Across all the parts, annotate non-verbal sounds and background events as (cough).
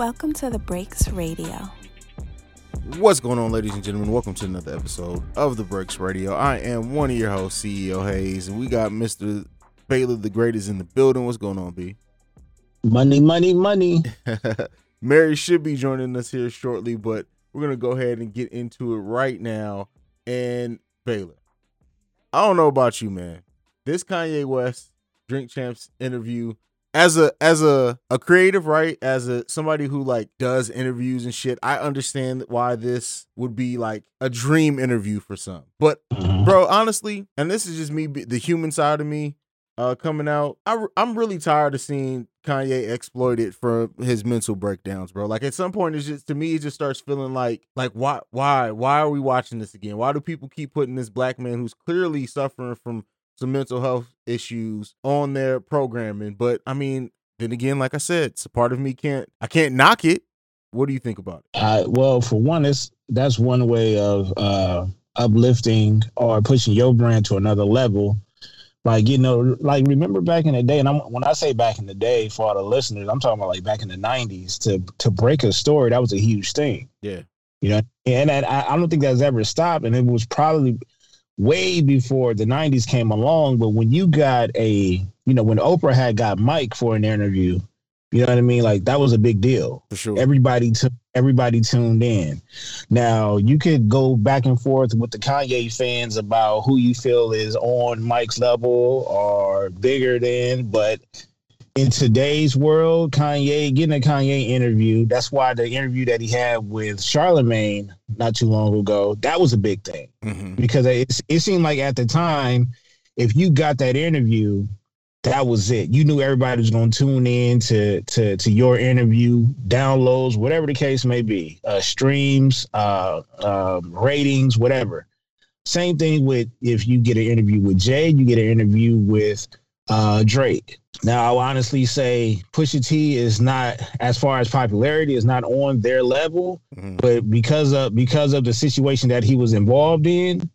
Welcome to the Breaks Radio. What's going on, ladies and gentlemen? Welcome to another episode of the Breaks Radio. I am one of your hosts, CEO Haize, and we got Mr. Baylor the Greatest in the building. What's going on, B? Money, money, money. (laughs) Mary should be joining us here shortly, but we're gonna go ahead and get into it right now. And Baylor, I don't know about you, man. This Kanye West Drink Champs interview as a as a a creative right? As a somebody who like does interviews and shit i understand why this would be like a dream interview for some. But Mhm. bro honestly and this is just me the human side of me uh coming out I, i'm really tired of seeing kanye exploited for his mental breakdowns bro. Like at some point it's just to me it just starts feeling like like why why why are we watching this again? Why do people keep putting this black man who's clearly suffering from some mental health issues on their programming. But I mean, then again, like I said, it's a part of me can't I can't knock it. What do you think about it? Uh, well, for one, it's that's one way of uh, uplifting or pushing your brand to another level. Like you know, like remember back in the day, and I'm, when I say back in the day for all the listeners, I'm talking about like back in the '90s. To to break a story, that was a huge thing. Yeah. You know, and that, I, I don't think that's ever stopped. And it was probably way before the 90s came along. But when you got a, you know, when Oprah had got Mike for an interview, you know what I mean? Like that was a big deal. For sure. Everybody, t- everybody tuned in. Now you could go back and forth with the Kanye fans about who you feel is on Mike's level or bigger than, but in today's world, Kanye getting a Kanye interview. That's why the interview that he had with Charlemagne not too long ago that was a big thing Mhm. because it, it seemed like at the time, if you got that interview, that was it. You knew everybody was going to tune in to to to your interview, downloads, whatever the case may be, uh, streams, uh, um, ratings, whatever. Same thing with if you get an interview with Jay, you get an interview with uh, Drake. Now, I'll honestly say Pusha T is not, as far as popularity, is not on their level Mhm. but because of because of the situation that he was involved in,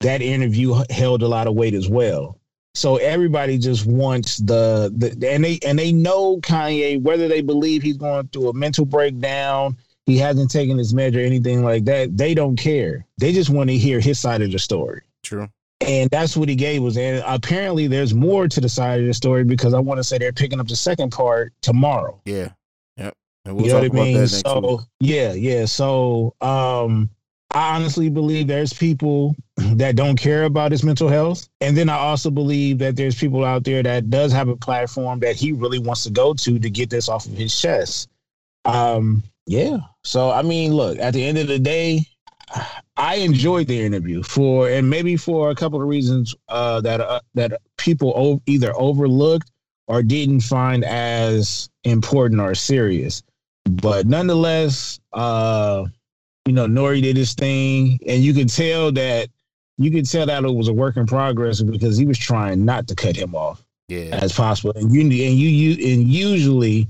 that interview held a lot of weight as well. So everybody just wants the, the and they and they know Kanye whether they believe he's going through a mental breakdown, he hasn't taken his measure, anything like that. They don't care. They just want to hear his side of the story. True. And that's what he gave us. And apparently there's more to the side of the story because I want to say they're picking up the second part tomorrow. Yeah. Yep. And we'll you know talk what I about mean? that next So week. yeah, yeah. So um I honestly believe there's people (clears throat) that don't care about his mental health. And then I also believe that there's people out there that does have a platform that he really wants to go to to get this off of his chest. Um, yeah. So I mean, look, at the end of the day, I enjoyed the interview for and maybe for a couple of reasons uh that uh, that people o- either overlooked or didn't find as important or serious. But nonetheless, uh, you know, N.O.R.E. did his thing, and you could tell that you could tell that it was a work in progress because he was trying not to cut him off Yeah. as possible. And you and you, you and usually,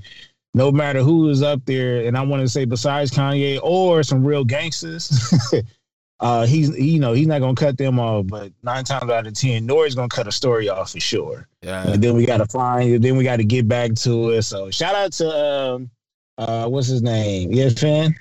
no matter who is up there, and I want to say besides Kanye or some real gangsters, (laughs) uh, he's you know he's not gonna cut them off. But nine times out of ten, N.O.R.E.'s gonna cut a story off for sure. Yeah. And then we gotta find. Then we gotta get back to it. So shout out to um, uh, what's his name? Yeah, fan.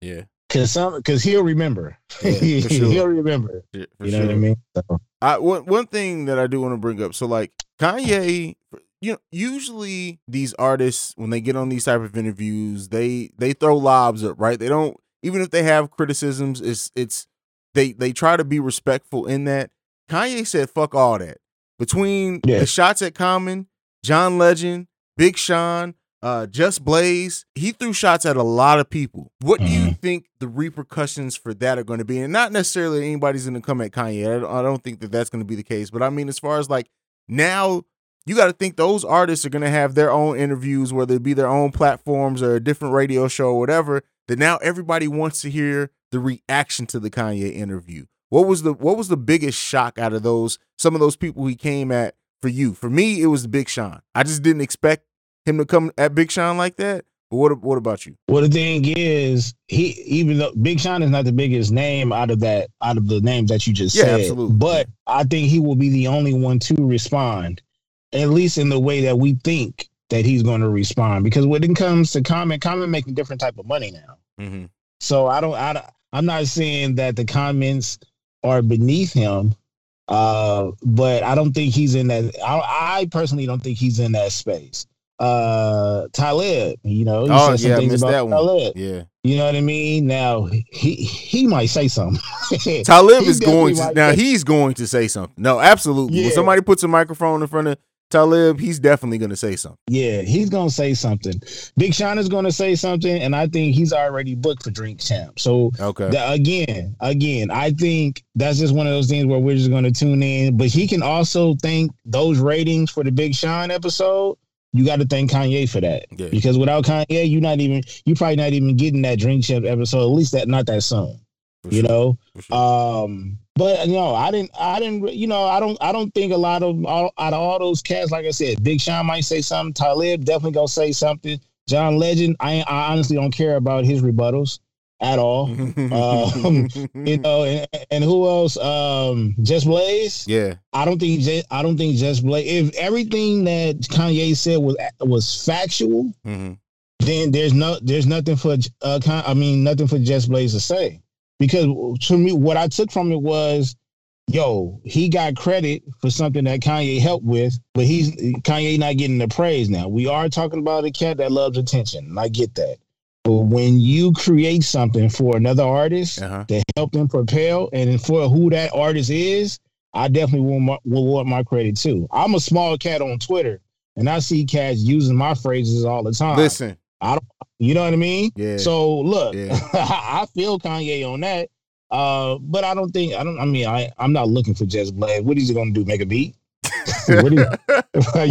Yeah. Cause some, cause he'll remember. Yeah, (laughs) sure. he'll remember. Yeah, You know sure. what I mean? So, I one one thing that I do want to bring up. So like Kanye, you know, usually these artists when they get on these type of interviews, they they throw lobs up, right? They don't even if they have criticisms, it's it's they they try to be respectful in that. Kanye said fuck all that. Between Yeah. the shots at Common, John Legend, Big Sean, uh, Just Blaze, he threw shots at a lot of people. What do you think the repercussions for that are going to be? And not necessarily anybody's going to come at Kanye. I don't, I don't think that that's going to be the case. But I mean, as far as like now, you got to think those artists are going to have their own interviews, whether it be their own platforms or a different radio show or whatever. That now everybody wants to hear the reaction to the Kanye interview. What was the what was the biggest shock out of those some of those people he came at for you? For me, it was Big Sean. I just didn't expect him to come at Big Sean like that. But what what about you? well, the thing is, he even though Big Sean is not the biggest name out of that out of the names that you just Yeah, said, absolutely. but I think he will be the only one to respond, at least in the way that we think that he's going to respond because when it comes to Common, Common making different type of money now. Mhm. So I don't, I, don't- I'm not saying that the comments are beneath him, uh, but I don't think he's in that. I, I personally don't think he's in that space. Uh, Talib, you know, he Oh, said some yeah, things missed about that one. Talib. Yeah. You know what I mean? Now he he might say something. (laughs) Talib is going to now say- he's going to say something. No, absolutely. When somebody puts a microphone in front of Talib, he's definitely gonna say something. Yeah, he's gonna say something. Big Sean is gonna say something, and I think he's already booked for Drink Champ. So Okay. that, again, again, I think that's just one of those things where we're just gonna tune in. But he can also thank those ratings for the Big Sean episode. You got to thank Kanye for that Yeah. because without Kanye, you're not even you're probably not even getting that Drink Champ episode. At least that not that soon. For You sure, know. sure. Um, but you know, I didn't, I didn't, you know, I don't, I don't think a lot of all, out of all those cats, like I said, Big Sean might say something. Talib definitely gonna say something. John Legend, I, I honestly don't care about his rebuttals at all. (laughs) um, You know, and, and who else? Um, Just Blaze. yeah. I don't think, I don't think Just Blaze. If everything that Kanye said was was factual, Mhm. then there's no there's nothing for uh I mean nothing for Just Blaze to say because to me what I took from it was yo he got credit for something that Kanye helped with but he's Kanye not getting the praise now we are talking about a cat that loves attention and I get that but when you create something for another artist Uh-huh. to help them propel and for who that artist is I definitely will, my, will want my credit too I'm a small cat on Twitter and I see cats using my phrases all the time Listen. You know what I mean? Yeah. So look, Yeah. (laughs) I feel Kanye on that. Uh, but I don't think I don't. I mean, I I'm not looking for Just Blaze. What is he gonna do? Make a beat? (laughs) What (laughs) You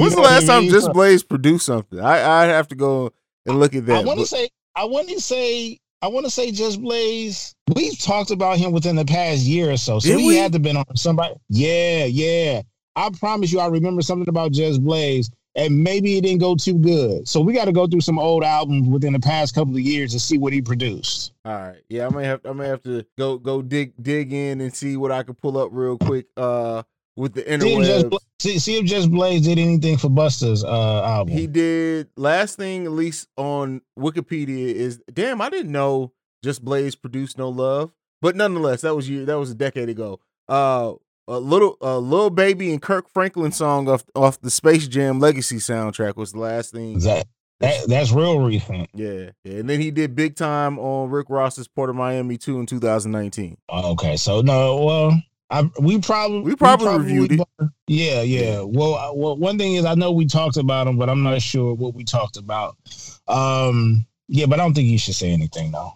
When's the last time mean? Just Blaze produced something? I I have to go and look at that. I want to say. I want to say. I want to say Just Blaze. We've talked about him within the past year or so. So Did he we? had to been on somebody. Yeah, yeah. I promise you, I remember something about Just Blaze, and maybe it didn't go too good. So we got to go through some old albums within the past couple of years to see what he produced. All right. Yeah, I may have I may have to go go dig dig in and see what I can pull up real quick uh with the See if, Just interwebs. See, see if Just Blaze did anything for Busta's uh, album. He did last thing at least on Wikipedia is damn, I didn't know Just Blaze produced No Love. But nonetheless, that was year that was a decade ago. Uh a little a Lil Baby and Kirk Franklin song off off the Space Jam Legacy soundtrack was the last thing. that, that that's real recent. Yeah, yeah. And then he did Big Tyme on Rick Ross's Port of Miami 2 in 2019. Okay, so no, well, I we probably We probably reviewed it. Yeah, yeah. Well, I- well, one thing is I know we talked about him, but I'm not sure what we talked about. Um, yeah, but I don't think you should say anything though.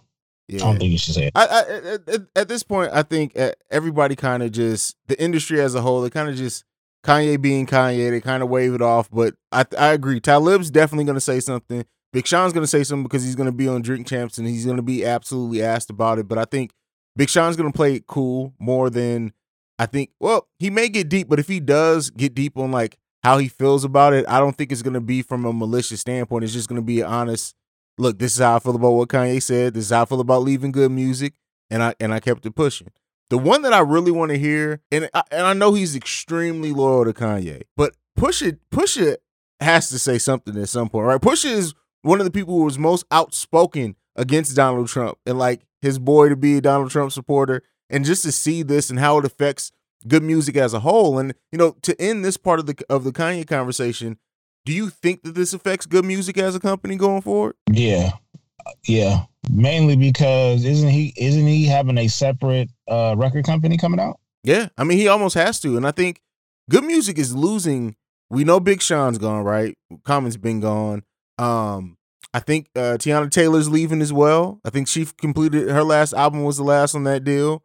I don't think you should say it. I, I at, at, this point, I think uh, everybody kind of just the industry as a whole, they kind of just Kanye being Kanye, they kind of wave it off. But I I agree, Talib's definitely going to say something. Big Sean's going to say something because he's going to be on Drink Champs and he's going to be absolutely asked about it. But I think Big Sean's going to play it cool more than I think. Well, he may get deep, but if he does get deep on like how he feels about it, I don't think it's going to be from a malicious standpoint. It's just going to be an honest look, this is how I feel about what Kanye said. This is how I feel about leaving G.O.O.D. Music, and I and I kept it pushing. The one that I really want to hear, and I, and I know he's extremely loyal to Kanye, but Pusha Pusha has to say something at some point, right? Pusha is one of the people who was most outspoken against Donald Trump, and like his boy to be a Donald Trump supporter, and just to see this and how it affects G.O.O.D. Music as a whole, and you know, to end this part of the of the Kanye conversation. Do you think that this affects G.O.O.D. Music as a company going forward? Yeah, yeah. Mainly because isn't he isn't he having a separate uh record company coming out? Yeah, I mean he almost has to, and I think G.O.O.D. Music is losing. We know Big Sean's gone, right? Common's been gone. Um, I think uh, Teyana Taylor's leaving as well. I think she completed her last album was the last on that deal.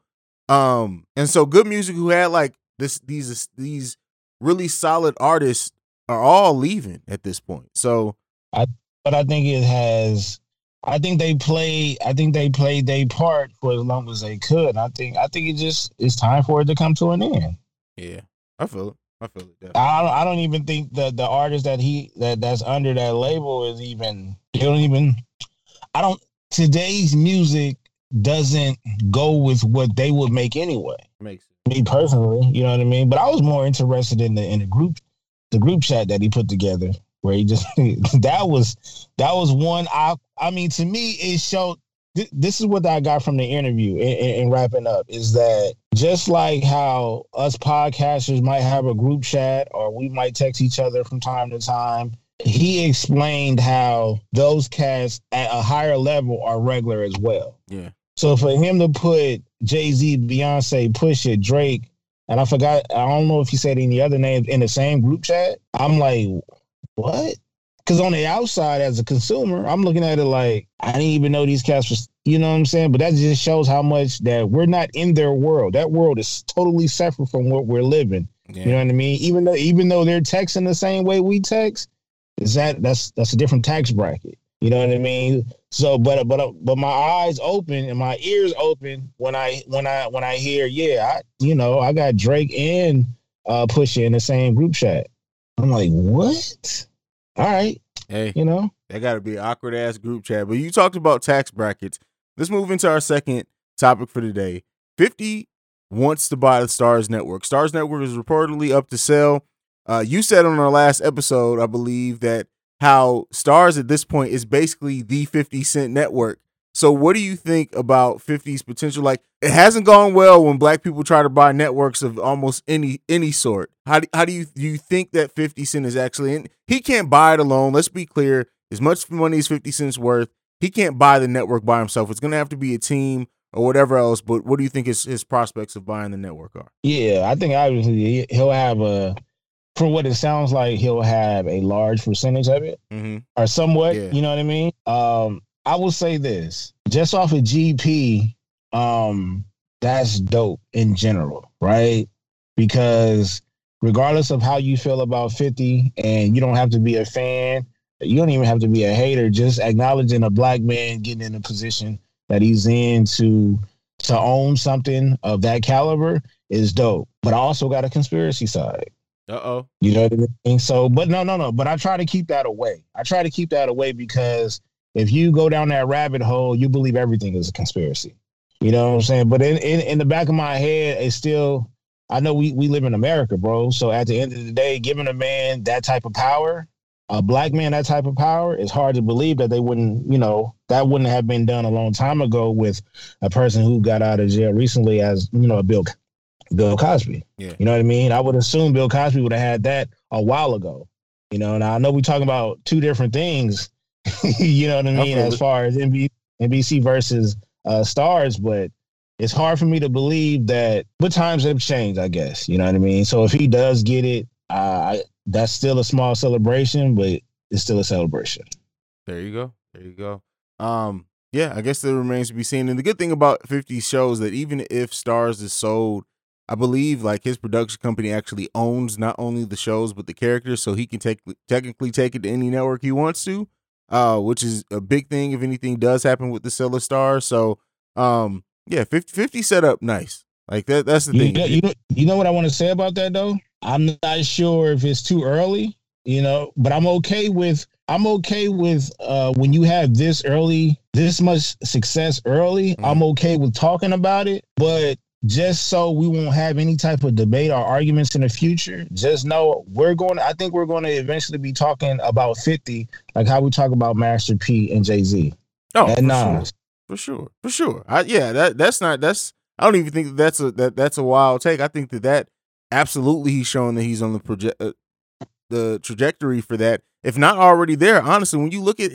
Um, and so G.O.O.D. Music who had like this these these really solid artists are all leaving at this point. So I But I think it has. I think they play I think they played their part for as long as they could. I think. I think it just it's time for it to come to an end. yeah, I feel it. I feel it. Definitely. I don't, I don't even think that the artist that he that that's under that label is even they don't even I don't today's music doesn't go with what they would make anyway. Makes it. Me personally, you know what I mean? But I was more interested in the in the group the group chat that he put together. where he just (laughs) that was that was one. I I mean, to me, it showed. Th- this is what I got from the interview and, wrapping up is that just like how us podcasters might have a group chat or we might text each other from time to time, he explained how those cats at a higher level are regular as well. Yeah. So for him to put Jay Z, Beyonce, Pusha, Drake, and I forgot, I don't know if he said any other names in the same group chat. I'm like, what? Because on the outside, as a consumer, I'm looking at it like I didn't even know these cats was, you know what I'm saying? But that just shows how much that we're not in their world. That world is totally separate from what we're living. Yeah. You know what I mean? Even though even though they're texting the same way we text, is that that's that's a different tax bracket. You know what I mean? So, but but but my eyes open and my ears open when I when I when I hear, yeah, I you know I got Drake and uh Pusha in the same group chat. I'm like, what? All right, hey, you know that got to be awkward ass group chat. But you talked about tax brackets. Let's move into our second topic for today. Fifty wants to buy the Starz Network. Starz Network is reportedly up to sell. Uh, you said on our last episode, I believe that how Starz at this point is basically the 50 Cent network. So what do you think about 50's potential? Like it hasn't gone well when black people try to buy networks of almost any any sort. How do, how do you do you think that 50 Cent is actually and he can't buy it alone. Let's be clear. As much money as 50 Cent's worth, he can't buy the network by himself. It's gonna have to be a team or whatever else. But what do you think his his prospects of buying the network are? Yeah, I think obviously he'll have a for what it sounds like, he'll have a large percentage of it, mm-hmm. or somewhat. Yeah. You know what I mean? Um, I will say this: just off of GP, um, that's dope in general, right? Because regardless of how you feel about Fifty, and you don't have to be a fan, you don't even have to be a hater. Just acknowledging a black man getting in a position that he's in to to own something of that caliber is dope. But I also got a conspiracy side. Uh oh. You know what I mean? So, but no, no, no. But I try to keep that away. I try to keep that away because if you go down that rabbit hole, you believe everything is a conspiracy. You know what I'm saying? But in, in, in the back of my head, it's still, I know we, we live in America, bro. So at the end of the day, giving a man that type of power, a black man that type of power, it's hard to believe that they wouldn't, you know, that wouldn't have been done a long time ago with a person who got out of jail recently as, you know, a Bill Bill Cosby. Yeah. You know what I mean? I would assume Bill Cosby would have had that a while ago. You know, and I know we're talking about two different things, (laughs) you know what I mean, as far as NBC, NBC versus uh, Starz, but it's hard for me to believe that, but times have changed, I guess. You know what I mean? So if he does get it, uh, that's still a small celebration, but it's still a celebration. There you go. There you go. Um, yeah, I guess it remains to be seen. And the good thing about 50 shows that even if Starz is sold I believe like his production company actually owns not only the shows but the characters, so he can take technically take it to any network he wants to, uh, which is a big thing if anything does happen with the Seller Star. So, um, yeah, 50, 50 set up nice. Like that. That's the you thing. Know, you know, you know what I want to say about that though. I'm not sure if it's too early, you know, but I'm okay with I'm okay with uh, when you have this early, this much success early. Mm-hmm. I'm okay with talking about it, but just so we won't have any type of debate or arguments in the future, just know we're going to, I think we're going to eventually be talking about 50, like how we talk about Master P and Jay Z. Oh, and for Nas. Sure. For sure. For sure. I, yeah, that that's not, that's, I don't even think that that's a, that, that's a wild take. I think that that absolutely he's showing that he's on the project, uh, the trajectory for that. If not already there, honestly, when you look at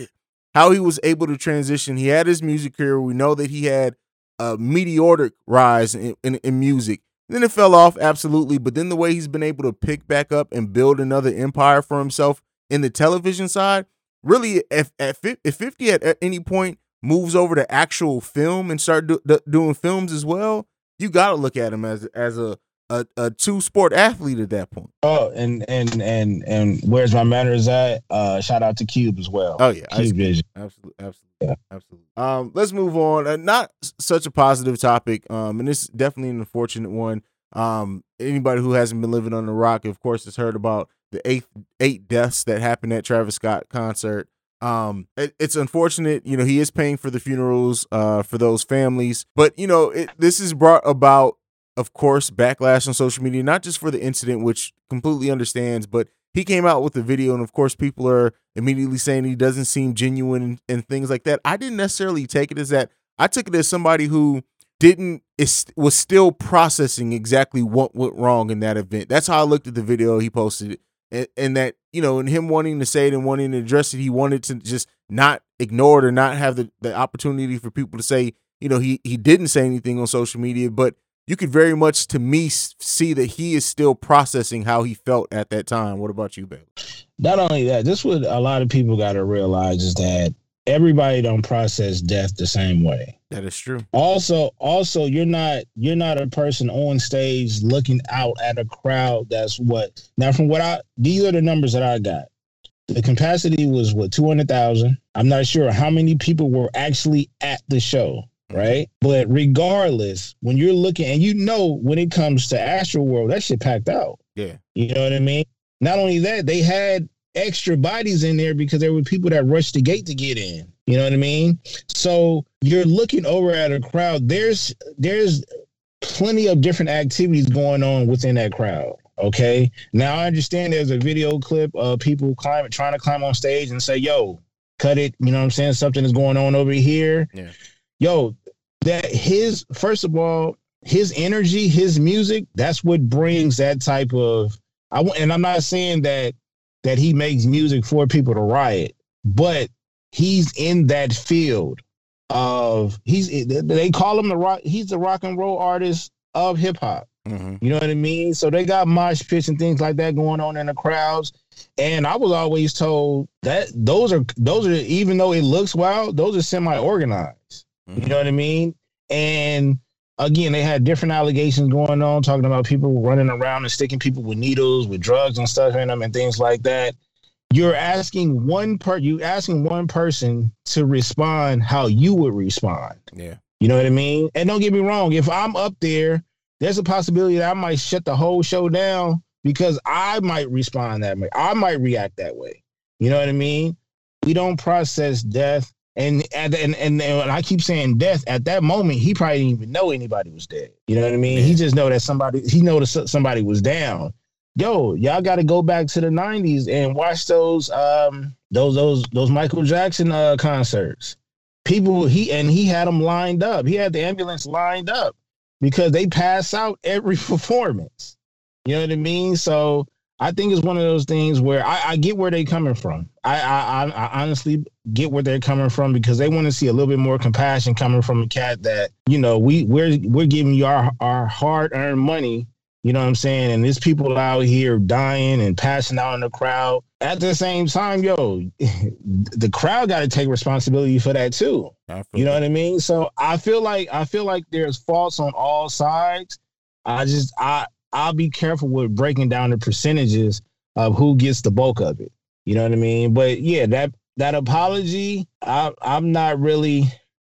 how he was able to transition, he had his music career. We know that he had a meteoric rise in, in, in music. then it fell off, absolutely. But then the way he's been able to pick back up and build another empire for himself in the television side, really, if at if fifty at, at any point moves over to actual film and start do, do, doing films as well, you got to look at him as as a a, a two sport athlete at that point. Oh, and and and and where's my manners at? Uh, shout out to Cube as well. Oh yeah, Cube Vision. Absolutely, absolutely, yeah. absolutely. Um, let's move on. Uh, not such a positive topic. Um, and it's definitely an unfortunate one. Um, anybody who hasn't been living on the rock, of course, has heard about the eight eight deaths that happened at Travis Scott concert. Um, it, it's unfortunate, you know, he is paying for the funerals, uh, for those families, but you know, it, this is brought about of course, backlash on social media, not just for the incident, which completely understands, but he came out with the video, and of course, people are immediately saying he doesn't seem genuine and, and things like that. I didn't necessarily take it as that. I took it as somebody who didn't is was still processing exactly what went wrong in that event. That's how I looked at the video he posted, and, and that you know, and him wanting to say it and wanting to address it, he wanted to just not ignore it or not have the, the opportunity for people to say, you know, he he didn't say anything on social media, but you could very much, to me, see that he is still processing how he felt at that time. What about you, Baylor? Not only that, this what a lot of people got to realize is that everybody don't process death the same way. That is true. Also, also you're not you're not a person on stage looking out at a crowd that's what now from what I these are the numbers that I got. The capacity was what 200,000. I'm not sure how many people were actually at the show, right? But regardless, when you're looking and you know when it comes to Astroworld, that shit packed out. Yeah. You know what I mean? Not only that, they had extra bodies in there because there were people that rushed the gate to get in. You know what I mean? So you're looking over at a crowd. There's there's plenty of different activities going on within that crowd. Okay. Now I understand there's a video clip of people climbing, trying to climb on stage and say, "Yo, cut it." You know what I'm saying? Something is going on over here. Yeah. Yo, that his first of all, his energy, his music, that's what brings that type of. I want, and I'm not saying that that he makes music for people to riot, but he's in that field of he's they call him the rock. He's the rock and roll artist of hip hop. Mm-hmm. You know what I mean? So they got mosh pits and things like that going on in the crowds. And I was always told that those are those are even though it looks wild, those are semi organized. Mm-hmm. You know what I mean? And again, they had different allegations going on, talking about people running around and sticking people with needles, with drugs and stuff in them, and things like that. You're asking one per you asking one person to respond how you would respond. Yeah. You know what I mean? And don't get me wrong, if I'm up there, there's a possibility that I might shut the whole show down because I might respond that way. I might react that way. You know what I mean? We don't process death and and and, and, and I keep saying death. At that moment, he probably didn't even know anybody was dead. You know what I mean? He just know that somebody he know that somebody was down. Yo, y'all got to go back to the '90s and watch those um those those those Michael Jackson uh concerts. People he and he had them lined up. He had the ambulance lined up because they pass out every (laughs) performance. You know what I mean? So I think it's one of those things where I, I get where they're coming from. I, I, I honestly get where they're coming from because they want to see a little bit more compassion coming from a cat that you know we we're we're giving you our our hard earned money. You know what I'm saying? And there's people out here dying and passing out in the crowd. At the same time, yo, (laughs) the crowd got to take responsibility for that too. You know what I mean? So I feel like I feel like there's faults on all sides. I just I I'll be careful with breaking down the percentages of who gets the bulk of it. You know what I mean? But yeah, that that apology, I, I'm not really,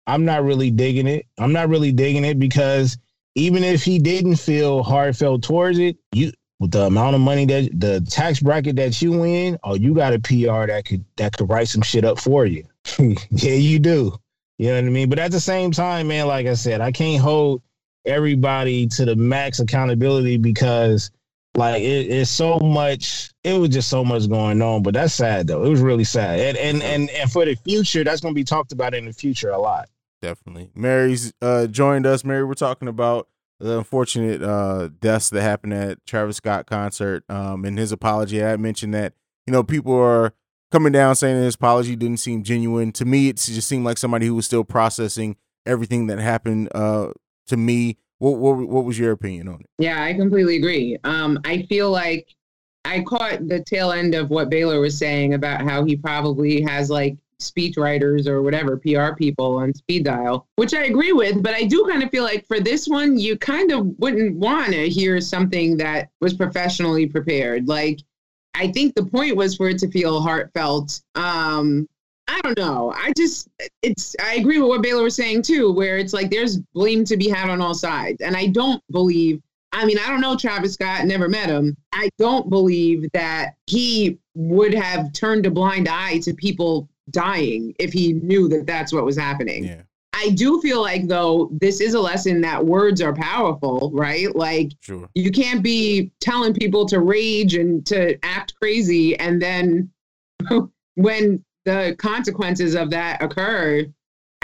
I'm not really digging it. I'm not really digging it because even if he didn't feel heartfelt towards it, you with the amount of money that the tax bracket that you in, oh, you got a PR that could that could write some shit up for you. (laughs) yeah, you do. You know what I mean? But at the same time, man, like I said, I can't hold everybody to the max accountability because like it, it's so much it was just so much going on but that's sad though. It was really sad. And and and, and for the future that's going to be talked about in the future a lot. Definitely. Mary's uh joined us. Mary we're talking about the unfortunate uh deaths that happened at travis scott concert um in his apology. I mentioned that you know people are coming down saying his apology didn't seem genuine. To me it just seemed like somebody who was still processing everything that happened uh to me. What, what what was your opinion on it? Yeah, I completely agree. Um, I feel like I caught the tail end of what Baylor was saying about how he probably has like speech writers or whatever PR people on speed dial, which I agree with. But I do kind of feel like for this one, you kind of wouldn't want to hear something that was professionally prepared. Like I think the point was for it to feel heartfelt. Um, I don't know. I just it's I agree with what Baylor was saying too, where it's like there's blame to be had on all sides. And I don't believe I mean, I don't know Travis Scott, never met him. I don't believe that he would have turned a blind eye to people dying if he knew that that's what was happening. Yeah. I do feel like though this is a lesson that words are powerful, right? Like Sure. you can't be telling people to rage and to act crazy and then (laughs) when the consequences of that occur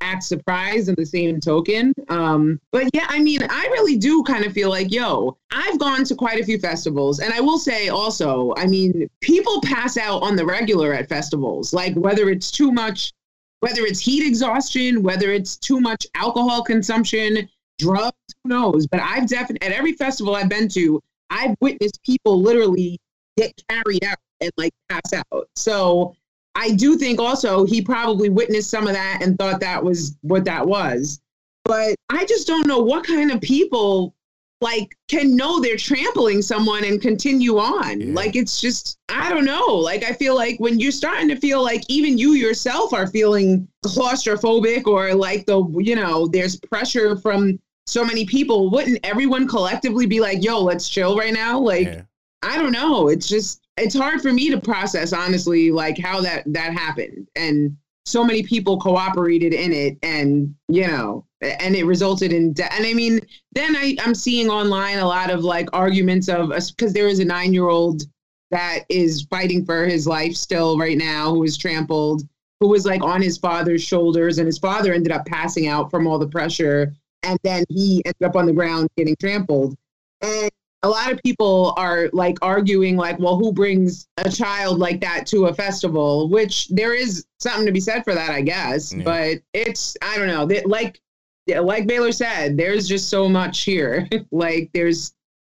act surprised in the same token. Um but yeah i mean i really do kind of feel like yo i've gone to quite a few festivals. And i will say also i mean people pass out on the regular at festivals like whether it's too much whether it's heat exhaustion whether it's too much alcohol consumption drugs who knows? But i've definitely at every festival i've been to i've witnessed people literally get carried out and like pass out. So I do think also he probably witnessed some of that and thought that was what that was. But I just don't know what kind of people like can know they're trampling someone and continue on. Yeah. Like it's just I don't know. Like I feel like when you're starting to feel like even you yourself are feeling claustrophobic or like the you know there's pressure from so many people, wouldn't everyone collectively be like, "Yo, let's chill right now"? Like Yeah. I don't know. It's just it's hard for me to process honestly like how that that happened. And so many people cooperated in it and you know and it resulted in de- and I mean then I I'm seeing online a lot of like arguments of because there is a 9-year-old that is fighting for his life still right now who was trampled who was like on his father's shoulders and his father ended up passing out from all the pressure and then he ended up on the ground getting trampled. And a lot of people are like arguing like well who brings a child like that to a festival which there is something to be said for that i guess Yeah. but it's i don't know that like like baylor said there's just so much here (laughs) like there's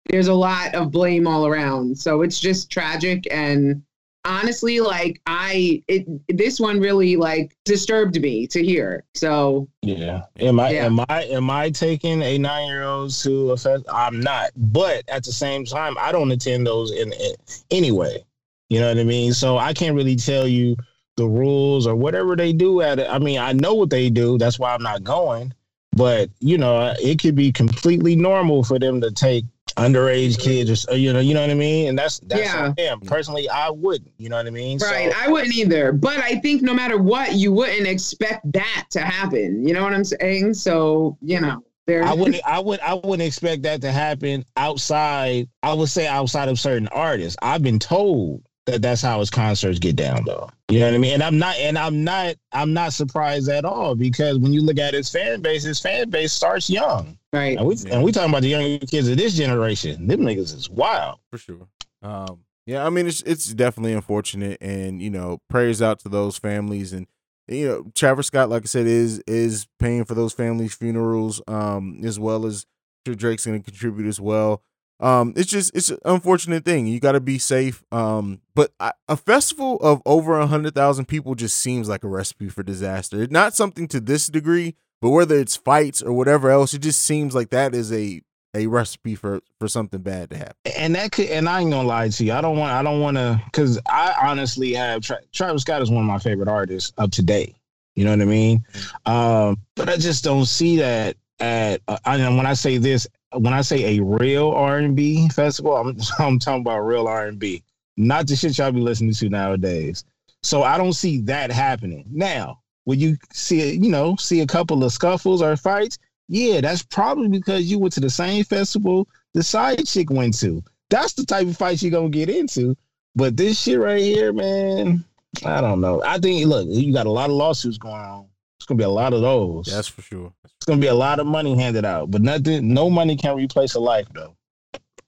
there's a lot of blame all around so it's just tragic and honestly like i it this one really like disturbed me to hear so Yeah. Am I Yeah. am I am I taking a nine year old to a fest? I'm not. But at the same time, I don't attend those in, in anyway. You know what I mean? So I can't really tell you the rules or whatever they do at it. I mean, I know what they do. That's why I'm not going. But you know, it could be completely normal for them to take underage kids or uh, you know, you know what I mean? And that's that's Yeah. Personally, I wouldn't. You know what I mean? Right. So, I wouldn't either. But I think no matter what, you wouldn't expect that to happen. You know what I'm saying? So, you know, there I wouldn't I would I wouldn't expect that to happen outside I would say outside of certain artists. I've been told that that's how his concerts get down though. You know what I mean? And I'm not and I'm not I'm not surprised at all because when you look at his fan base, his fan base starts young. right. And we and we talking about the younger kids of this generation. Them niggas is wild. for sure. Um, yeah, I mean it's it's definitely unfortunate, and you know, prayers out to those families, and you know, Travis Scott, like I said, is is paying for those families' funerals, um, as well as Drake's going to contribute as well. Um, it's just it's an unfortunate thing. You got to be safe. Um, but I, a festival of over a hundred thousand people just seems like a recipe for disaster. It's not something to this degree, but whether it's fights or whatever else, it just seems like that is a a recipe for for something bad to happen. And that could, and I ain't gonna lie to you. I don't want, I don't want to, because I honestly have Tra- Travis Scott is one of my favorite artists of today. You know what I mean? Um, but I just don't see that at. Uh, I mean, when I say this, when I say a real R and B festival, I'm (laughs) I'm talking about real R and B, not the shit y'all be listening to nowadays. So I don't see that happening. Now, would you see, you know, see a couple of scuffles or fights? Yeah, that's probably because you went to the same festival the side chick went to. That's the type of fight you're gonna get into. But this shit right here, man, I don't know. I think look, you got a lot of lawsuits going on. It's gonna be a lot of those. That's for sure. it's gonna be a lot of money handed out, but nothing, no money can replace a life though.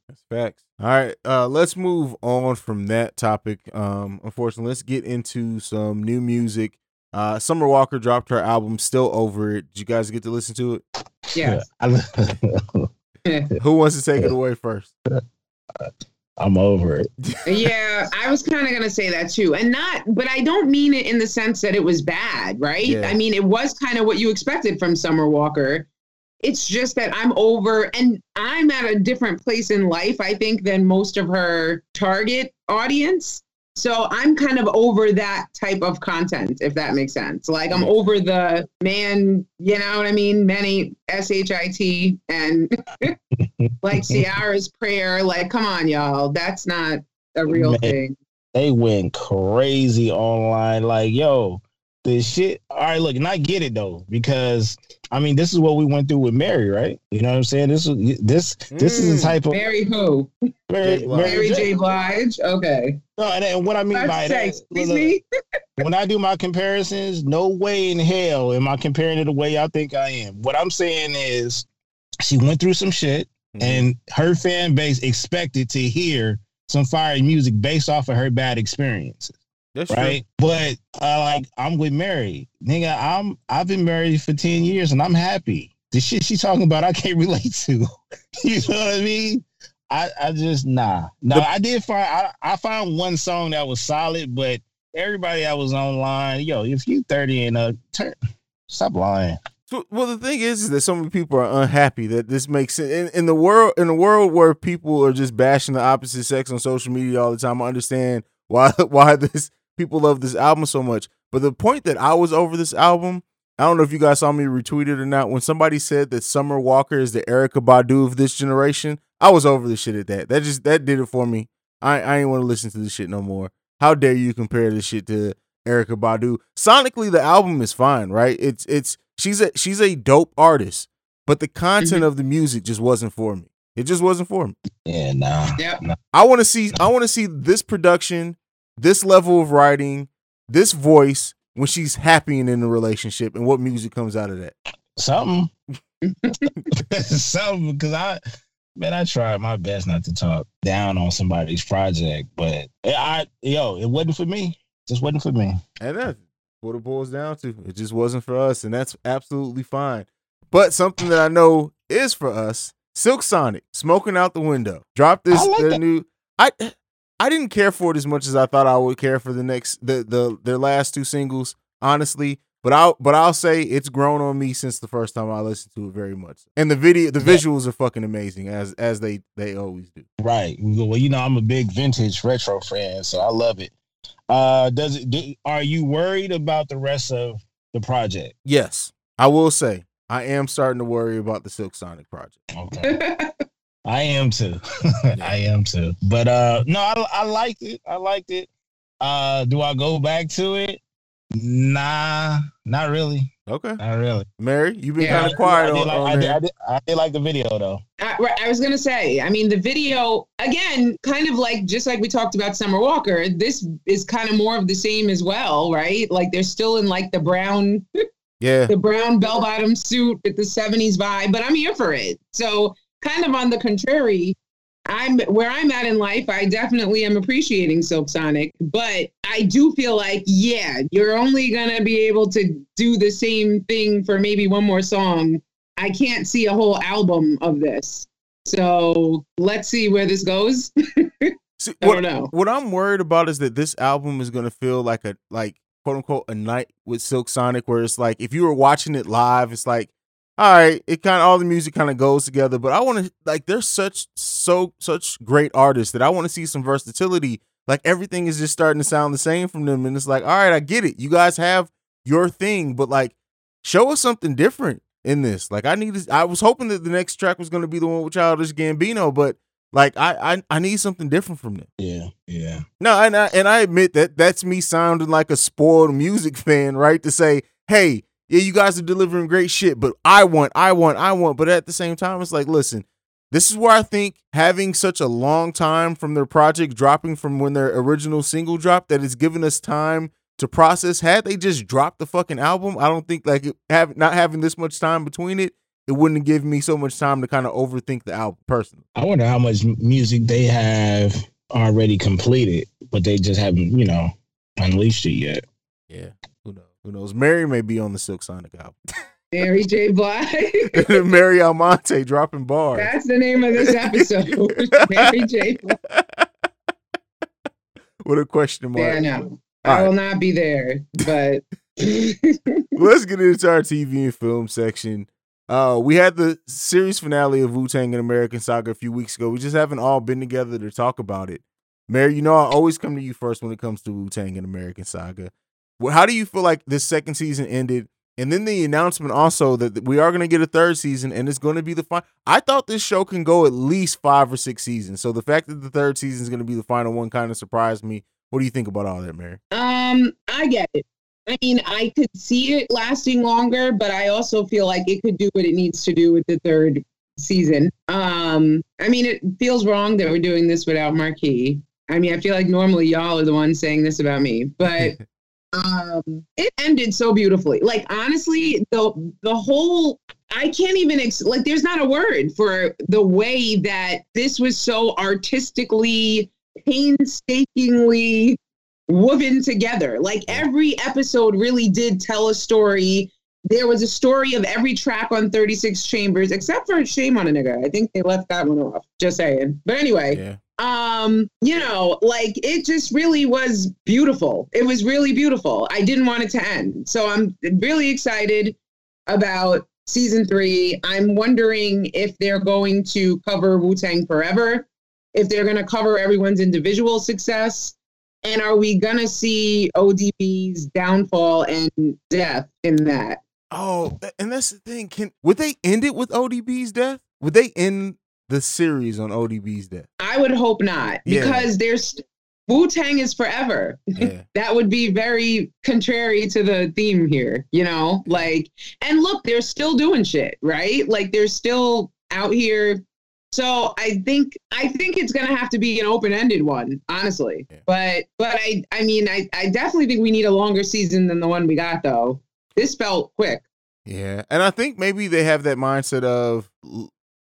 That's facts. All right, uh, let's move on from that topic. Um, unfortunately, let's get into some new music. Uh, Summer Walker dropped her album "Still Over It." Did you guys get to listen to it? Yeah. (laughs) Who wants to take it away first? (laughs) I'm over it. yeah, I was kind of going to say that too. And not, but I don't mean it in the sense that it was bad, right? Yeah. I mean, it was kind of what you expected from Summer Walker. It's just that I'm over and I'm at a different place in life, I think, than most of her target audience. So I'm kind of over that type of content, if that makes sense. Like I'm over the man, you know what I mean? Many S H I T and (laughs) like (laughs) Ciara's prayer. Like, come on, y'all. That's not a real Man. thing. They went crazy online. Like, yo, the shit. All right, look, and I get it though, because I mean, this is what we went through with Mary, right? You know what I'm saying? This is this this is the Mm. type of Mary who? Mary, J. Mary J. Blige. Okay. No, and, and what I mean Let's by say, that, excuse look, me. when I do my comparisons, no way in hell am I comparing it the way y'all think I am. What I'm saying is, she went through some shit, Mhm. and her fan base expected to hear some fire music based off of her bad experiences. That's right? But uh, like I'm with Mary, nigga. I'm I've been married for ten years and I'm happy. The shit she talking about, I can't (laughs) relate to. (laughs) you know what I mean? I I just nah. No, I did find I, I found one song that was solid, but everybody I was online, yo, if you thirty and uh, turn, stop lying. So, well, the thing is, is that so many people are unhappy that this makes sense in, in the world. In a world where people are just bashing the opposite sex on social media all the time, I understand why (laughs) why this people love this album so much. But the point that I was over this album, I don't know if you guys saw me retweet it or not. When somebody said that Summer Walker is the Erykah Badu of this generation, I was over the shit at that. That just that did it for me. I I ain't want to listen to this shit no more. How dare you compare this shit to Erykah Badu? Sonically, the album is fine, right? It's it's she's a she's a dope artist, but the content mhm. of the music just wasn't for me. It just wasn't for me. Yeah, nah. Yep. I want to see I want to see this production, this level of writing, this voice when she's happy and in a relationship, and what music comes out of that. Something. (laughs) (laughs) Something because I man, I tried my best not to talk down on somebody's project, but eh, I yo, it wasn't for me. Just wasn't for me. And that's what it boils down to. It just wasn't for us, and that's absolutely fine. But something that I know is for us, Silk Sonic, smoking out the window. Drop this I like their that. new I I didn't care for it as much as I thought I would care for the next the the their last two singles, honestly. But I'll but I'll say it's grown on me since the first time I listened to it very much. And the video the Yeah. visuals are fucking amazing as as they they always do. Right. Well, you know, I'm a big vintage retro fan, so I love it. Uh does it do, are you worried about the rest of the project? Yes. I will say I am starting to worry about the Silk Sonic project. Okay. (laughs) I am too. (laughs) I am too. But uh no, I I liked it. I liked it. Uh do I go back to it? Nah, not really. Okay. Not really. Mary, you've been Yeah, kind of quiet I did, on, like, on I, did. I, did, I did like the video though. I, I was gonna say, I mean, the video again, kind of like just like we talked about Summer Walker. This is kind of more of the same as well, right? Like they're still in like the brown, (laughs) Yeah. the brown bell bottom suit with the '70s vibe, but I'm here for it. So, kind of on the contrary, I'm where I'm at in life. I definitely am appreciating Silk Sonic, but I do feel like, yeah, you're only gonna be able to do the same thing for maybe one more song. I can't see a whole album of this. So let's see where this goes. (laughs) See, I what, don't know. what I'm worried about is that this album is gonna feel like a like quote unquote a night with Silk Sonic, where it's like if you were watching it live, it's like, all right, it kind of all the music kind of goes together. But I want to like there's such so such great artists that I want to see some versatility. Like everything is just starting to sound the same from them, and it's like, all right, I get it. You guys have your thing, but like show us something different in this. Like I need, I was hoping that the next track was gonna be the one with Childish Gambino, but like I I, I need something different from them. Yeah, yeah. No, and I and I admit that that's me sounding like a spoiled music fan, right? To say, hey, yeah, you guys are delivering great shit, but I want, I want, I want. But at the same time, it's like, listen, this is where I think having such a long time from their project dropping from when their original single dropped, that it's given us time to process. Had they just dropped the fucking album, I don't think like have not having this much time between it, it wouldn't give me so much time to kind of overthink the album personally. I wonder how much music they have already completed, but they just haven't, you know, unleashed it yet. Yeah, who knows? Mary may be on the Silk Sonic album. Mary J. Blige. (laughs) Mary Almonte dropping bars. That's the name of this episode. (laughs) (laughs) Mary J. Blige. With a question mark. Yeah, no. I will not be there, but Let's get into our TV and film section. Uh, we had the series finale of Wu-Tang: An American Saga a few weeks ago. We just haven't all been together to talk about it. Mary, you know I always come to you first when it comes to Wu-Tang: An American Saga. Well, how do you feel like this second season ended? And then the announcement also that we are going to get a third season and it's going to be the final. I thought this show can go at least five or six seasons. So the fact that the third season is going to be the final one kind of surprised me. What do you think about all that, Mary? Um, I get it. I mean, I could see it lasting longer, but I also feel like it could do what it needs to do with the third season. Um, I mean, it feels wrong that we're doing this without Marquee. I mean, I feel like normally y'all are the ones saying this about me, but (laughs) um, it ended so beautifully. Like honestly, the the whole I can't even ex- like. There's not a word for the way that this was so artistically, painstakingly woven together. Like every episode really did tell a story. There was a story of every track on 36 Chambers, except for Shame on a Nigga. I think they left that one off. Just saying. But anyway, Yeah. Um, you know, like it just really was beautiful. It was really beautiful. I didn't want it to end. So I'm really excited about season three. I'm wondering if they're going to cover Wu Tang Forever, if they're going to cover everyone's individual success. And are we going to see ODB's downfall and death in that? Oh, and that's the thing. Can would they end it with ODB's death? Would they end the series on ODB's death? I would hope not Yeah. because there's Wu Tang is forever. Yeah. (laughs) that would be very contrary to the theme here, you know? Like, and look, they're still doing shit, right? Like, they're still out here. So I think I think it's gonna have to be an open-ended one, honestly. Yeah. But but I I mean I, I definitely think we need a longer season than the one we got though. This felt quick. Yeah, and I think maybe they have that mindset of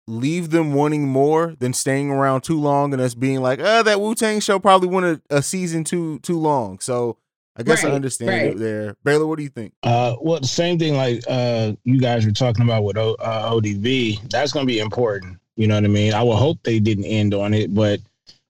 leave them wanting more than staying around too long, and us being like, "Uh, that Wu Tang show probably went a, a season too too long." So I guess I understand right. it there. Baylor, what do you think? Uh, well, the same thing like uh, you guys were talking about with o- uh, ODB. That's going to be important. You know what I mean? I will hope they didn't end on it, but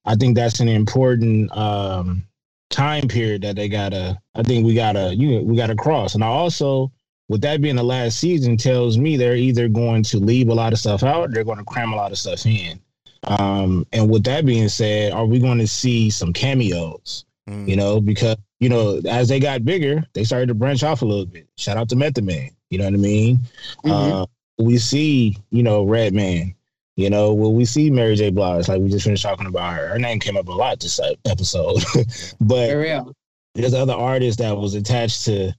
I think that's an important um, time period that they gotta. I think we gotta you we gotta cross. And I also, with that being the last season, tells me they're either going to leave a lot of stuff out, or they're going to cram a lot of stuff in. Um, and with that being said, are we going to see some cameos? Mm. you know, because you know, as they got bigger, they started to branch off a little bit. Shout out to Method Man, you know what I mean? Mhm. Uh, we see, you know, Red Man, you know, well, we see Mary J. Blige, like we just finished talking about her. Her name came up a lot this episode, (laughs) but there's other artists that was attached to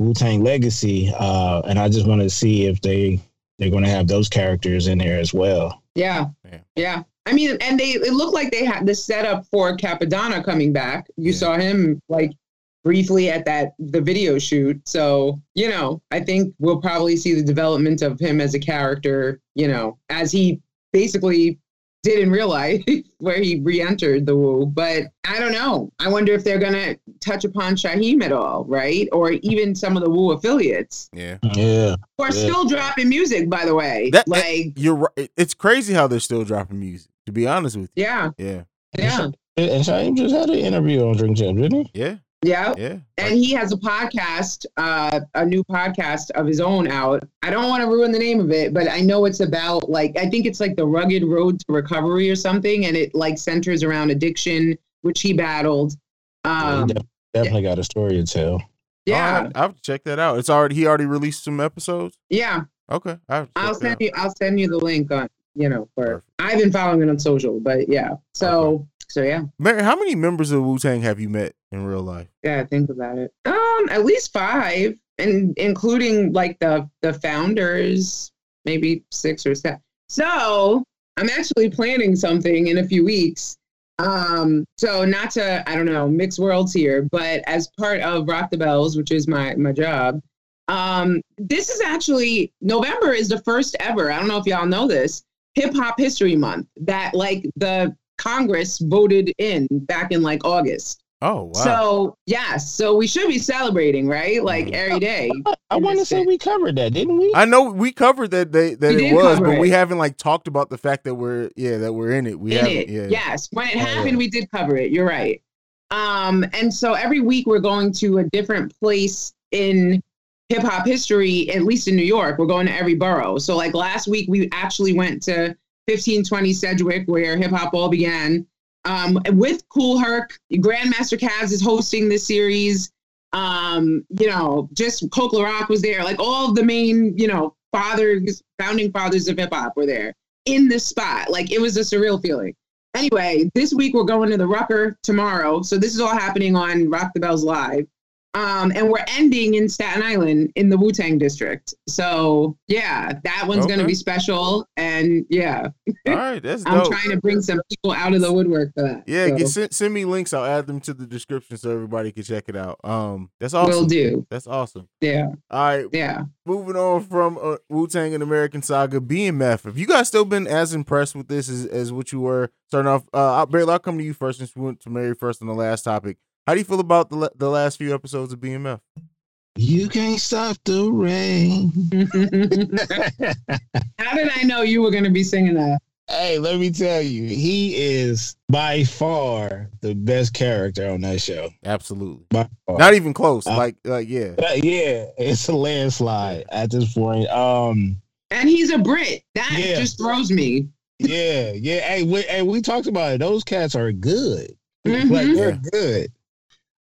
Wu Tang Legacy, uh, and I just want to see if they they're going to have those characters in there as well. Yeah. Yeah. Yeah. I mean, and they it looked like they had the setup for Cappadonna coming back. You Yeah. saw him like briefly at that the video shoot. So, you know, I think we'll probably see the development of him as a character, you know, as he basically did in real life (laughs) where he re-entered the Wu. But I don't know. I wonder if they're gonna touch upon Shyheim at all, right? Or even some of the Wu affiliates. Yeah, Yeah, Who are Yeah. still dropping music, by the way. That- like, you're right. It's crazy how they're still dropping music. To be honest with yeah, you, yeah, yeah, and Shyheim just had an interview on Drink Champ, didn't he? yeah, yeah. yeah. and he has a podcast, uh, a new podcast of his own out. I don't want to ruin the name of it, but I know it's about like I think it's like the rugged road to recovery or something, and it like centers around addiction, which he battled. Yeah, Um, def- definitely got a story to tell. yeah, I'll, I'll check that out. It's already he already released some episodes. yeah. Okay, I'll, I'll send you. I'll send you the link on. You know, for Perfect. I've been following it on social, but yeah. So so yeah, Mary, how many members of Wu Tang have you met in real life? yeah. Think about it. Um, at least five, and including like the the founders, maybe six or seven. So I'm actually planning something in a few weeks. Um, so not to, I don't know, mix worlds here, but as part of Rock the Bells, which is my my job, um, this is actually November is the first ever. I don't know if y'all know this, Hip Hop History Month that like the Congress voted in back in like August. Oh wow. So yes, so we should be celebrating, right? Like Mhm. every day. I in want to say we covered that, didn't we? I know we covered that they that We it was, cover but we haven't like talked about the fact that we're yeah that we're in it. We in haven't. it. Yeah. Yes, when it Oh, happened, yeah. we did cover it. You're right. Um, and so every week we're going to a different place in hip hop history, at least in New York. We're going to every borough. So like last week, we actually went to 1520 Sedgwick, where hip hop all began. Um, with Kool Herc, Grandmaster Caz is hosting this series. Um, you know, just Coke Rock was there. Like all the main, you know, fathers, founding fathers of hip hop were there in this spot. Like it was a surreal feeling. Anyway, this week we're going to the Rucker tomorrow. So this is all happening on Rock the Bells Live. Um, and we're ending in Staten Island in the Wu Tang district. So yeah, that one's Okay. gonna be special. And yeah, All right, that's (laughs) I'm dope. trying to bring some people out of the woodwork for that. yeah, so get, send, send me links. I'll add them to the description so everybody can check it out. Um, that's awesome. will do. That's awesome. Yeah, All right, yeah. moving on from uh, Wu Tang and American Saga, BMF. Have you guys still been as impressed with this as, as what you were starting off? Uh, I'll- Barry, I'll come to you first since we went to Mary first on the last topic. How do you feel about the the last few episodes of BMF? You can't stop the rain. (laughs) How did I know you were gonna be singing that? hey, let me tell you, he is by far the best character on that show. Absolutely, By far. not even close. Uh, like, like yeah, But yeah, it's a landslide at this point. Um, And he's a Brit. That Yeah. just throws me. yeah, yeah. Hey, we, hey, we talked about it. Those cats are good. Like Mhm. they're good.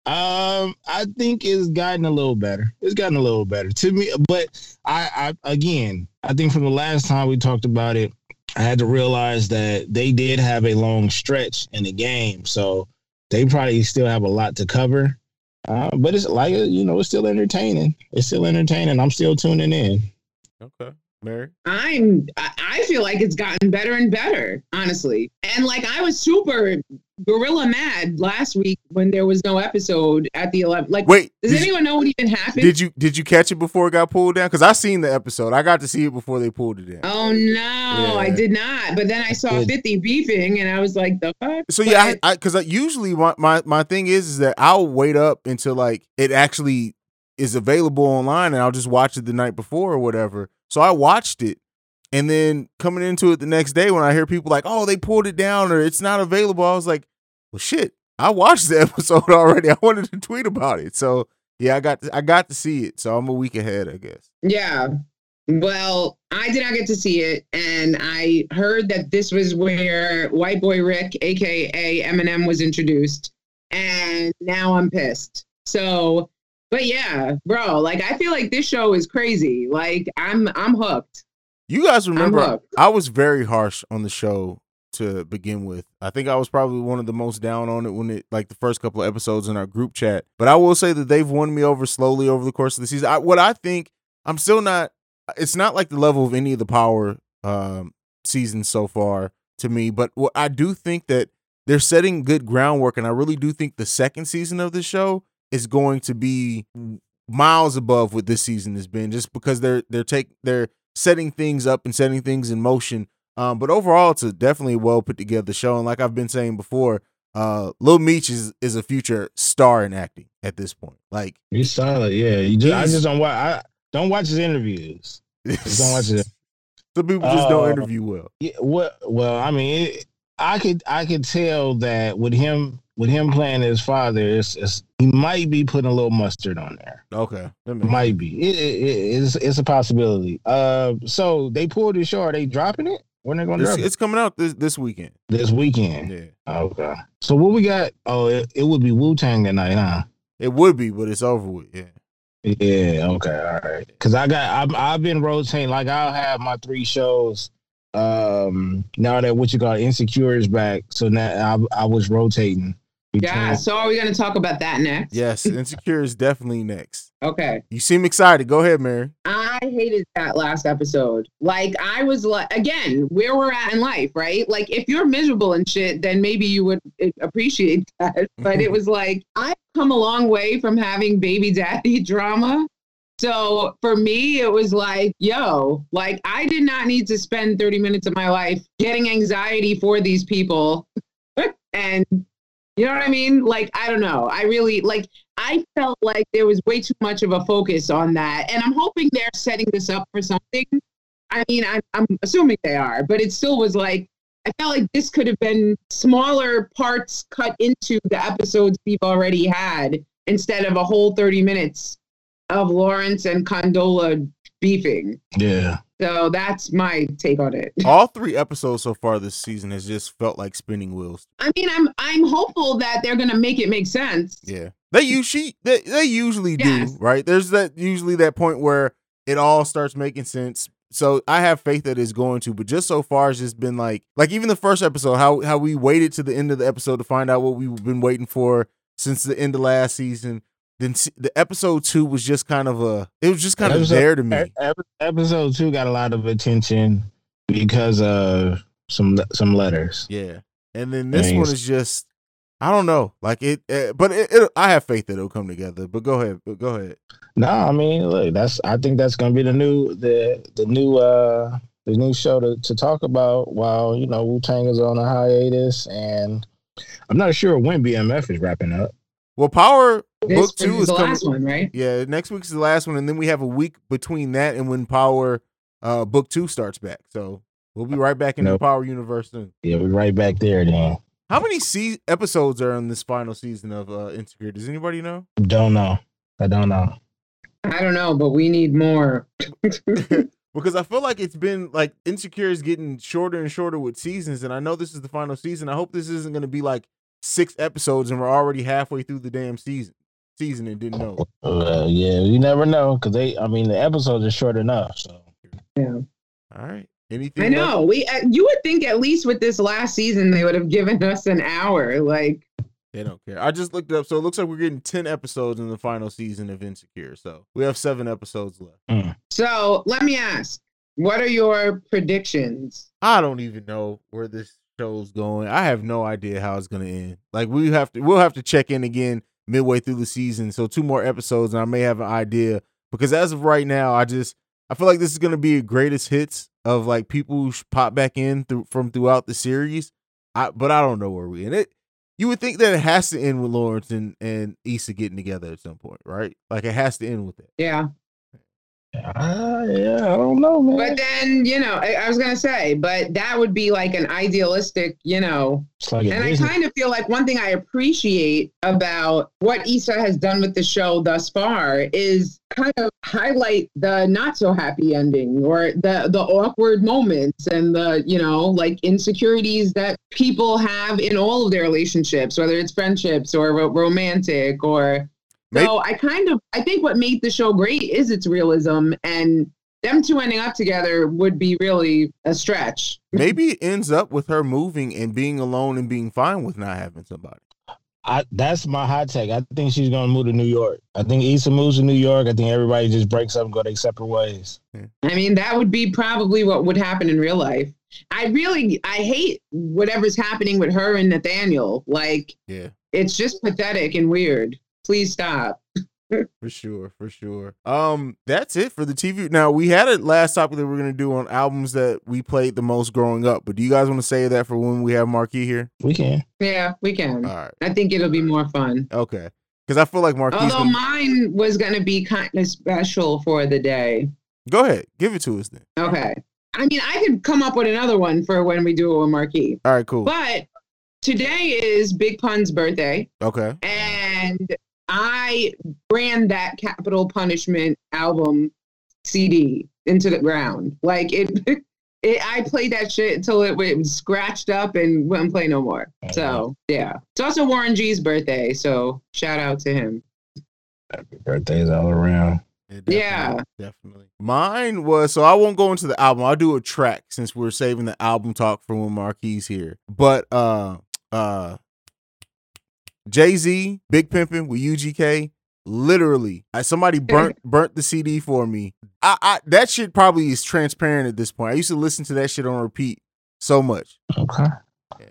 Um, I think it's gotten a little better. It's gotten a little better to me, but I, I again, I think from the last time we talked about it, I had to realize that they did have a long stretch in the game, so they probably still have a lot to cover. Uh, but it's like you know, it's still entertaining. It's still entertaining. I'm still tuning in. okay, Mary. I'm I feel like it's gotten better and better, honestly. And like I was super gorilla mad last week when there was no episode at the 11 like Wait, does did you, anyone know what even happened? did you did you catch it before it got pulled down? Because I seen the episode. I got to see it before they pulled it down. oh no, I did not. But then I saw Good. 50 beefing and I was like, the fuck? So yeah, I because I, uh, usually my, my my thing is is that I'll wait up until like it actually is available online, and I'll just watch it the night before or whatever. So I watched it, and then coming into it the next day, when I hear people like, "Oh, they pulled it down" or "It's not available," I was like, "Well, shit, I watched the (laughs) episode already. I wanted to tweet about it." So yeah, I got I got to see it. So I'm a week ahead, I guess. Yeah. Well, I did not get to see it, and I heard that this was where White Boy Rick, aka Eminem, was introduced, and now I'm pissed. So, but yeah, bro, like I feel like this show is crazy. Like I'm, I'm hooked. You guys remember. I was very harsh on the show to begin with. I think I was probably one of the most down on it when it like the first couple of episodes in our group chat. But I will say that they've won me over slowly over the course of the season. I, what I think I'm still not it's not like the level of any of the power um seasons so far to me, but what I do think that they're setting good groundwork and I really do think the second season of the show is going to be miles above what this season has been just because they're they're take they're setting things up and setting things in motion. Um, but overall, it's a definitely well put together show. And like I've been saying before, uh, Lil Meech is is a future star in acting at this point. Like He's solid. Yeah, you just, I just don't watch. I don't watch his interviews. Just don't watch it. (laughs) some people just don't Uh, interview well. Yeah, what? Well, I mean, it, I could I could tell that with him with him playing his father, it's, it's he might be putting a little mustard on there. Okay, Might be. It, it, it- it's it's a possibility. Uh, so they pulled the show. Are they dropping it? When they going to it's, drop it? it's coming out this this weekend. This weekend. Yeah, Okay. So what we got? Oh, it, it would be Wu Tang tonight, huh? it would be, but it's over with. Yeah. Yeah. Okay. All right. Because I got I've, I've been rotating. Like I'll have my three shows. Um. Now that what you call insecure is back, so now I I was rotating. Yeah. So are we gonna talk about that next? Yes, Insecure is definitely next. Okay. You seem excited. Go ahead, Mary. I hated that last episode. Like I was like again, where we're at in life, right? Like if you're miserable and shit, then maybe you would uh, appreciate (laughs) that. But it (laughs) was like I've come a long way from having baby daddy (laughs) drama. So for me, it was like, yo, like I did not need to spend 30 minutes of my life getting anxiety for these people. and you know what I mean? Like, I don't know. I really like I felt like there was way too much of a focus on that. And I'm hoping they're setting this up for something. I mean, I'm, I'm assuming they are, but it still was like, I felt like this could have been smaller parts cut into the episodes we've already had instead of a whole 30 minutes of Lawrence and Condola beefing. Yeah. So that's my take on it. All three episodes so far this season has just felt like spinning wheels. I mean, I'm I'm hopeful that they're gonna make it make sense. Yeah, they usually they, they usually Yes. do right. There's that usually that point where it all starts making sense. So I have faith that it's going to, but just so far it's just been like like even the first episode, how how we waited to the end of the episode to find out what we've been waiting for since the end of last season. Then the episode two was just kind of a. It was just kind of there to me. Episode two got a lot of attention because of some some letters. Yeah, and then this one is just. I don't know, like it, uh, but it, it, I have faith that it'll come together. But go ahead, but go ahead. No, I mean, look, that's I think that's gonna be the new the the new uh the new show to, to talk about while you know Wu Tang is on a hiatus, and I'm not sure when BMF is wrapping up. Well, Power This Book Two is is the coming. last one, right? Yeah, next week's the last one, and then we have a week between that and when Power uh Book Two starts back. So we'll be right back in the Power universe soon. Yeah, we're right back there then. How many se- episodes are in this final season of uh, Insecure? Does anybody know? Don't know. I don't know. I don't know, but we need more. (laughs) (laughs) because I feel like it's been like Insecure is getting shorter and shorter with seasons, and I know this is the final season. I hope this isn't going to be like six episodes and we're already halfway through the damn season season and didn't know. Uh, yeah, you never know because they. I mean, the episodes are short enough. So Yeah. All right, anything? I know. We uh, you would think at least with this last season they would have given us an hour. Like They don't care. I just looked it up, so it looks like we're getting ten episodes in the final season of Insecure. So we have seven episodes left. so, let me ask, what are your predictions? I don't even know where this show's going. I have no idea how it's going to end. Like we have to, we'll have to check in again midway through the season. So two more episodes, and I may have an idea. Because as of right now, I just I feel like this is to be a greatest hits of like people who pop back in through from throughout the series. I but I don't know where we in it. You would think that it has to end with Lawrence and and Issa getting together at some point, right? Like it has to end with that. Yeah. Uh, yeah, I don't know, man. But then, you know, I, I was going to say, but that would be like an idealistic, you know, like And I kind of feel like one thing I appreciate about what Issa has done with the show thus far is kind of highlight the not so happy ending or the the awkward moments and the you know like insecurities that people have in all of their relationships, whether it's friendships or ro- romantic or. Maybe- So I kind of I think what made the show great is its realism and them two ending up together would be really a stretch. Maybe it ends up with her moving and being alone and being fine with not having somebody. I, that's my hot take. I think she's gonna move to New York. I think Issa moves to New York. I think everybody just breaks up and go their separate ways. I mean, that would be probably what would happen in real life. I really, I hate whatever's happening with her and Nathaniel. Like, Yeah. it's just pathetic and weird. Please stop. (laughs) For sure, for sure. Um, that's it for the TV. Now we had a last topic that we are gonna do on albums that we played the most growing up. But do you guys want to say that for when we have Marquis here? We can. Yeah, we can. All right, I think it'll be more fun. okay. Because I feel like Marquis. Although Gonna... mine was going to be kind of special for the day. Go ahead, give it to us then. Okay. I mean, I could come up with another one for when we do it with Marquis. All right, cool. But today is Big Pun's birthday. Okay, and I ran that Capital Punishment album CD into the ground. Like it, (laughs) it I played that shit until it was scratched up and wouldn't play no more. So yeah, it's also Warren G's birthday, so shout out to him. Happy birthdays all around. definitely, Yeah. definitely. Mine was so I won't go into the album. I'll do a track since we're saving the album talk for when Marquis here. But uh, uh, Jay Z, Big Pimpin' with UGK. Literally, I, somebody burnt burnt the CD for me. I, I that shit probably is transparent at this point. I used to listen to that shit on repeat so much. Okay. Yeah.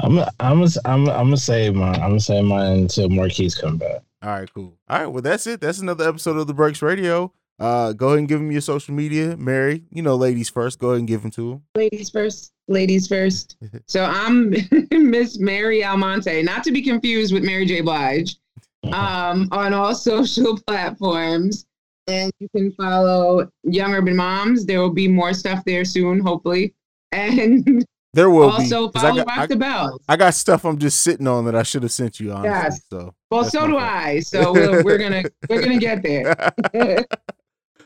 I'm i I'm i I'm i I'm gonna save mine. I'm gonna save mine until Marquise come back. All right, cool. All right, well that's it. That's another episode of the Breaks Radio. Uh, go ahead and give them your social media, Mary. You know, ladies first. Go ahead and give them to them. Ladies first. Ladies first. (laughs) So I'm (laughs) Miss Mary Almonte, not to be confused with Mary J. Blige. um, on all (laughs) social platforms. And you can follow Young Urban Moms. There will be more stuff there soon, hopefully. And There will also be. 'cause I follow got, Rock I, the Bells. I got stuff I'm just sitting on that I should have sent you. Honestly, Yes. so Well, so do. I. So we're, we're gonna we're gonna get there.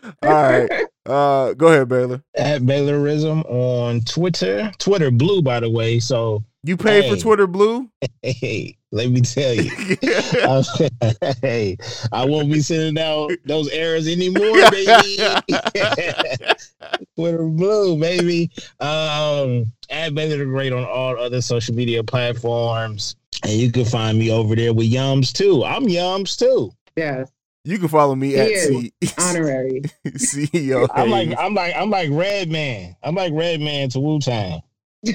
(laughs) All right. Uh, go ahead, Baylor. At Baylorism on Twitter. Twitter blue, by the way. So You paid for Twitter Blue. (laughs) hey, let me tell you. (laughs) Uh, hey, I won't be sending out those errors anymore, baby. Twitter blue, baby. Um, at Baylor the Great on all other social media platforms. And you can find me over there with Yums too. I'm Yums too. Yes. You can follow me at. C- (laughs) Honorary. CEO. I'm like I'm like I'm like Red Man. I'm like Red Man to Wu Tang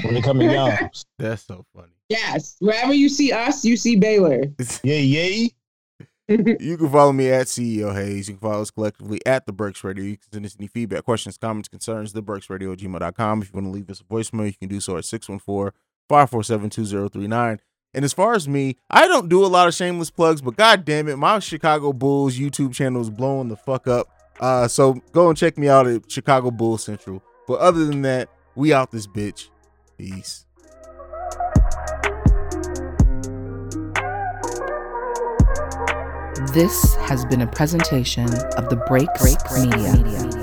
when it comes to (laughs) youngs. That's so funny. yes. Wherever you see us, you see Baylor. (laughs) Yeah, yay. You can follow me at CEO Haize. You can follow us collectively at The Breaks Radio. You can send us any feedback, questions, comments, concerns, TheBreaksRadio at gmail.com. If you want to leave us a voicemail, you can do so at 614 547 2039. And as far as me, I don't do a lot of shameless plugs, but god damn it, my Chicago Bulls YouTube channel is blowing the fuck up. Uh, so go and check me out at Chicago Bulls Central. But other than that, we out this bitch. Peace. This has been a presentation of the Breaks, Media.